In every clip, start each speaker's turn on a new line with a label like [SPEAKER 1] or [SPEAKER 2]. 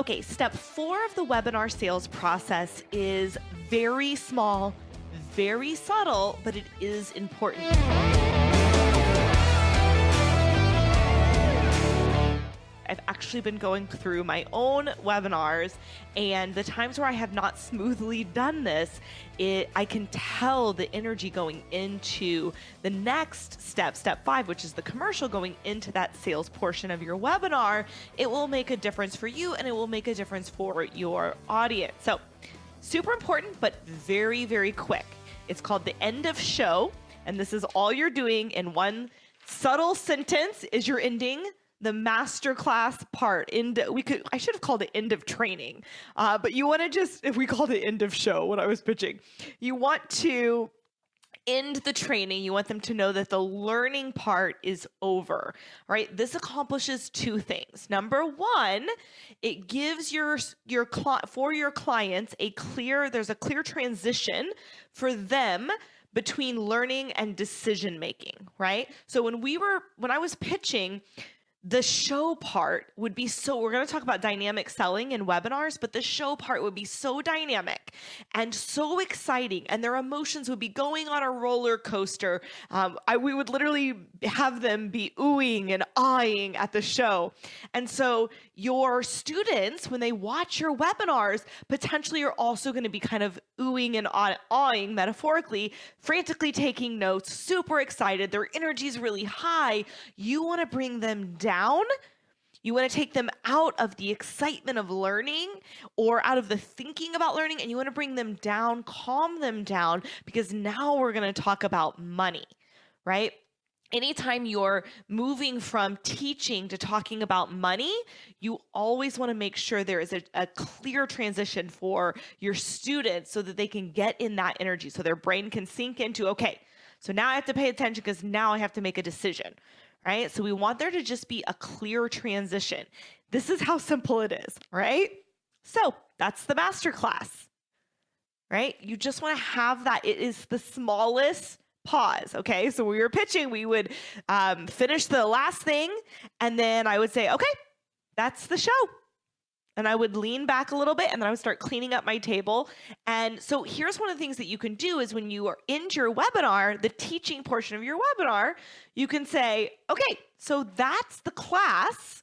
[SPEAKER 1] Okay, step four of the webinar sales process is very small, very subtle, but it is important. I've actually been going through my own webinars, and the times where I have not smoothly done this, it I can tell the energy going into the next step, step five, which is the commercial going into that sales portion of your webinar. It will make a difference for you, and it will make a difference for your audience. So, super important, but very, very quick. It's called the end of show, and this is all you're doing in one subtle sentence is your ending the masterclass part end we could i should have called it end of training. Uh, but you want to just if we called it end of show when i was pitching. You want to end the training. You want them to know that the learning part is over right? This accomplishes two things. Number one it gives your your for your clients a clear there's a clear transition for them between learning and decision making right? So when we were when i was pitching the show part would be so we're going to talk about dynamic selling in webinars but the show part would be so dynamic and so exciting and their emotions would be going on a roller coaster. Um, I, we would literally have them be oohing and eyeing at the show. And so your students when they watch your webinars potentially are also going to be kind of oohing and awing metaphorically frantically taking notes super excited their energy is really high. You want to bring them down down. You want to take them out of the excitement of learning or out of the thinking about learning, and you want to bring them down, calm them down, because now we're going to talk about money, right? anytime you're moving from teaching to talking about money, you always want to make sure there is a, a, clear transition for your students so that they can get in that energy, so their brain can sink into, okay, so now I have to pay attention because now I have to make a decision, right? So we want there to just be a clear transition. This is how simple it is, right? So that's the masterclass, right? You just want to have that. It is the smallest pause. Okay. So we were pitching, we would um, finish the last thing and then I would say, okay, that's the show and I would lean back a little bit and then I would start cleaning up my table. And so here's one of the things that you can do is when you are into your webinar, the teaching portion of your webinar, you can say, okay, so that's the class.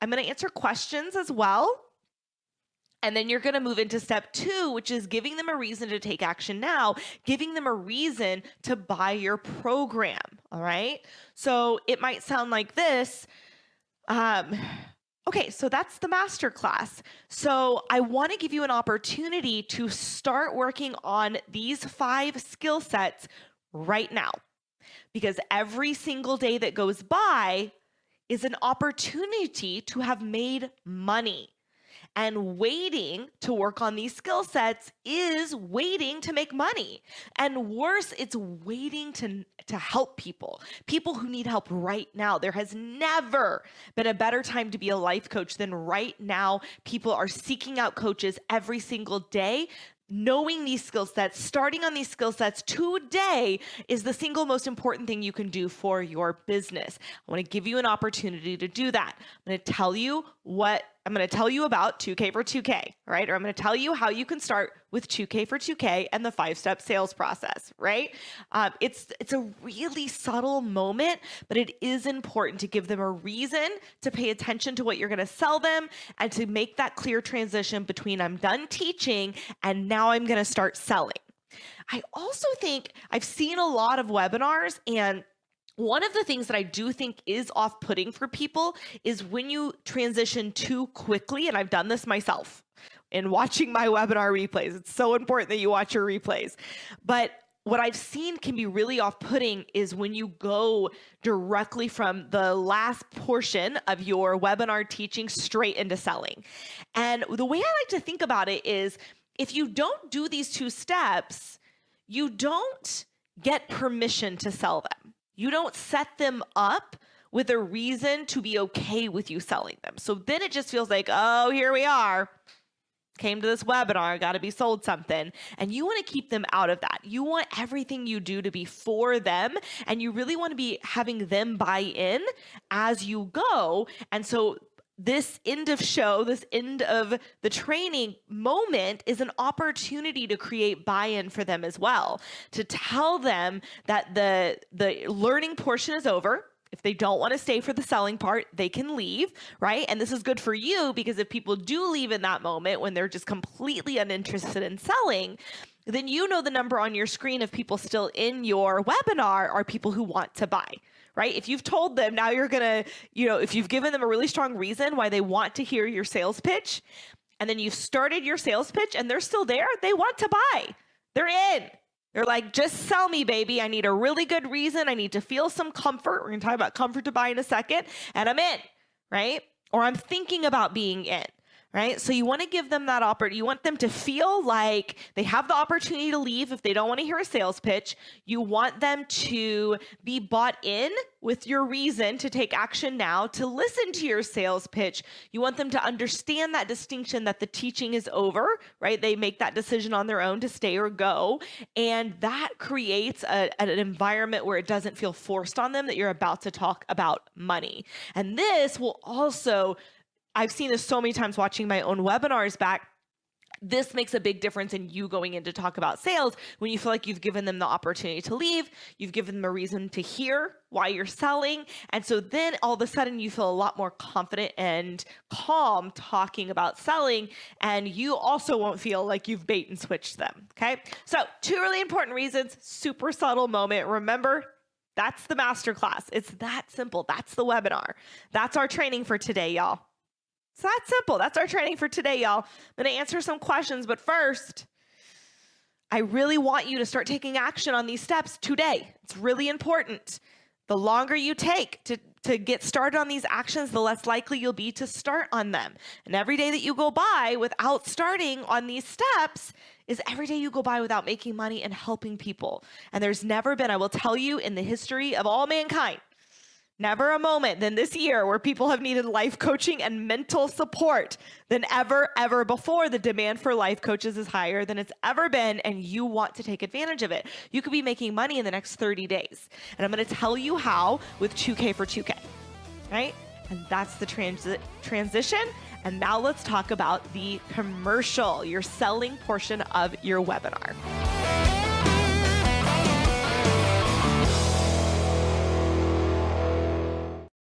[SPEAKER 1] I'm going to answer questions as well. And then you're going to move into step two, which is giving them a reason to take action now, giving them a reason to buy your program. All right. So it might sound like this. Um, Okay, so that's the master class. So I want to give you an opportunity to start working on these five skill sets right now. Because every single day that goes by is an opportunity to have made money. And waiting to work on these skill sets is waiting to make money. And worse, it's waiting to, to help people, people who need help right now. There has never been a better time to be a life coach than right now. People are seeking out coaches every single day knowing these skill sets, starting on these skill sets today is the single most important thing you can do for your business. I want to give you an opportunity to do that. I'm going to tell you what I'm going to tell you about 2K for 2K, right? Or I'm going to tell you how you can start with 2K for 2K and the five-step sales process, right? Um, it's it's a really subtle moment, but it is important to give them a reason to pay attention to what you're going to sell them and to make that clear transition between I'm done teaching and now I'm going to start selling. I also think I've seen a lot of webinars and one of the things that I do think is off putting for people is when you transition too quickly, and I've done this myself in watching my webinar replays. It's so important that you watch your replays. But what I've seen can be really off putting is when you go directly from the last portion of your webinar teaching straight into selling. And the way I like to think about it is if you don't do these two steps, you don't get permission to sell them. You don't set them up with a reason to be okay with you selling them. So then it just feels like, oh, here we are. Came to this webinar, got to be sold something. And you want to keep them out of that. You want everything you do to be for them. And you really want to be having them buy in as you go. And so this end of show, this end of the training moment is an opportunity to create buy-in for them as well, to tell them that the the learning portion is over. If they don't want to stay for the selling part, they can leave, right? And this is good for you because if people do leave in that moment when they're just completely uninterested in selling, then you know the number on your screen of people still in your webinar are people who want to buy right? If you've told them now you're going to, you know, if you've given them a really strong reason why they want to hear your sales pitch, and then you've started your sales pitch and they're still there, they want to buy. They're in. They're like, just sell me, baby. I need a really good reason. I need to feel some comfort. We're going to talk about comfort to buy in a second. And I'm in, right? Or I'm thinking about being in right? So you want to give them that opportunity. You want them to feel like they have the opportunity to leave if they don't want to hear a sales pitch. You want them to be bought in with your reason to take action now, to listen to your sales pitch. You want them to understand that distinction that the teaching is over, right? They make that decision on their own to stay or go. And that creates a, an environment where it doesn't feel forced on them that you're about to talk about money. And this will also I've seen this so many times watching my own webinars back this makes a big difference in you going in to talk about sales when you feel like you've given them the opportunity to leave, you've given them a reason to hear why you're selling. And so then all of a sudden you feel a lot more confident and calm talking about selling. And you also won't feel like you've bait and switched them. Okay. So, two really important reasons, super subtle moment. Remember, that's the masterclass. It's that simple. That's the webinar. That's our training for today, y'all. It's that simple. That's our training for today, y'all. I'm going to answer some questions, but first, I really want you to start taking action on these steps today. It's really important. The longer you take to, to get started on these actions, the less likely you'll be to start on them. And every day that you go by without starting on these steps is every day you go by without making money and helping people. And there's never been, I will tell you, in the history of all mankind, Never a moment than this year where people have needed life coaching and mental support than ever, ever before. The demand for life coaches is higher than it's ever been, and you want to take advantage of it. You could be making money in the next 30 days. And I'm going to tell you how with 2K for 2K, right? And that's the transi- transition. And now let's talk about the commercial, your selling portion of your webinar.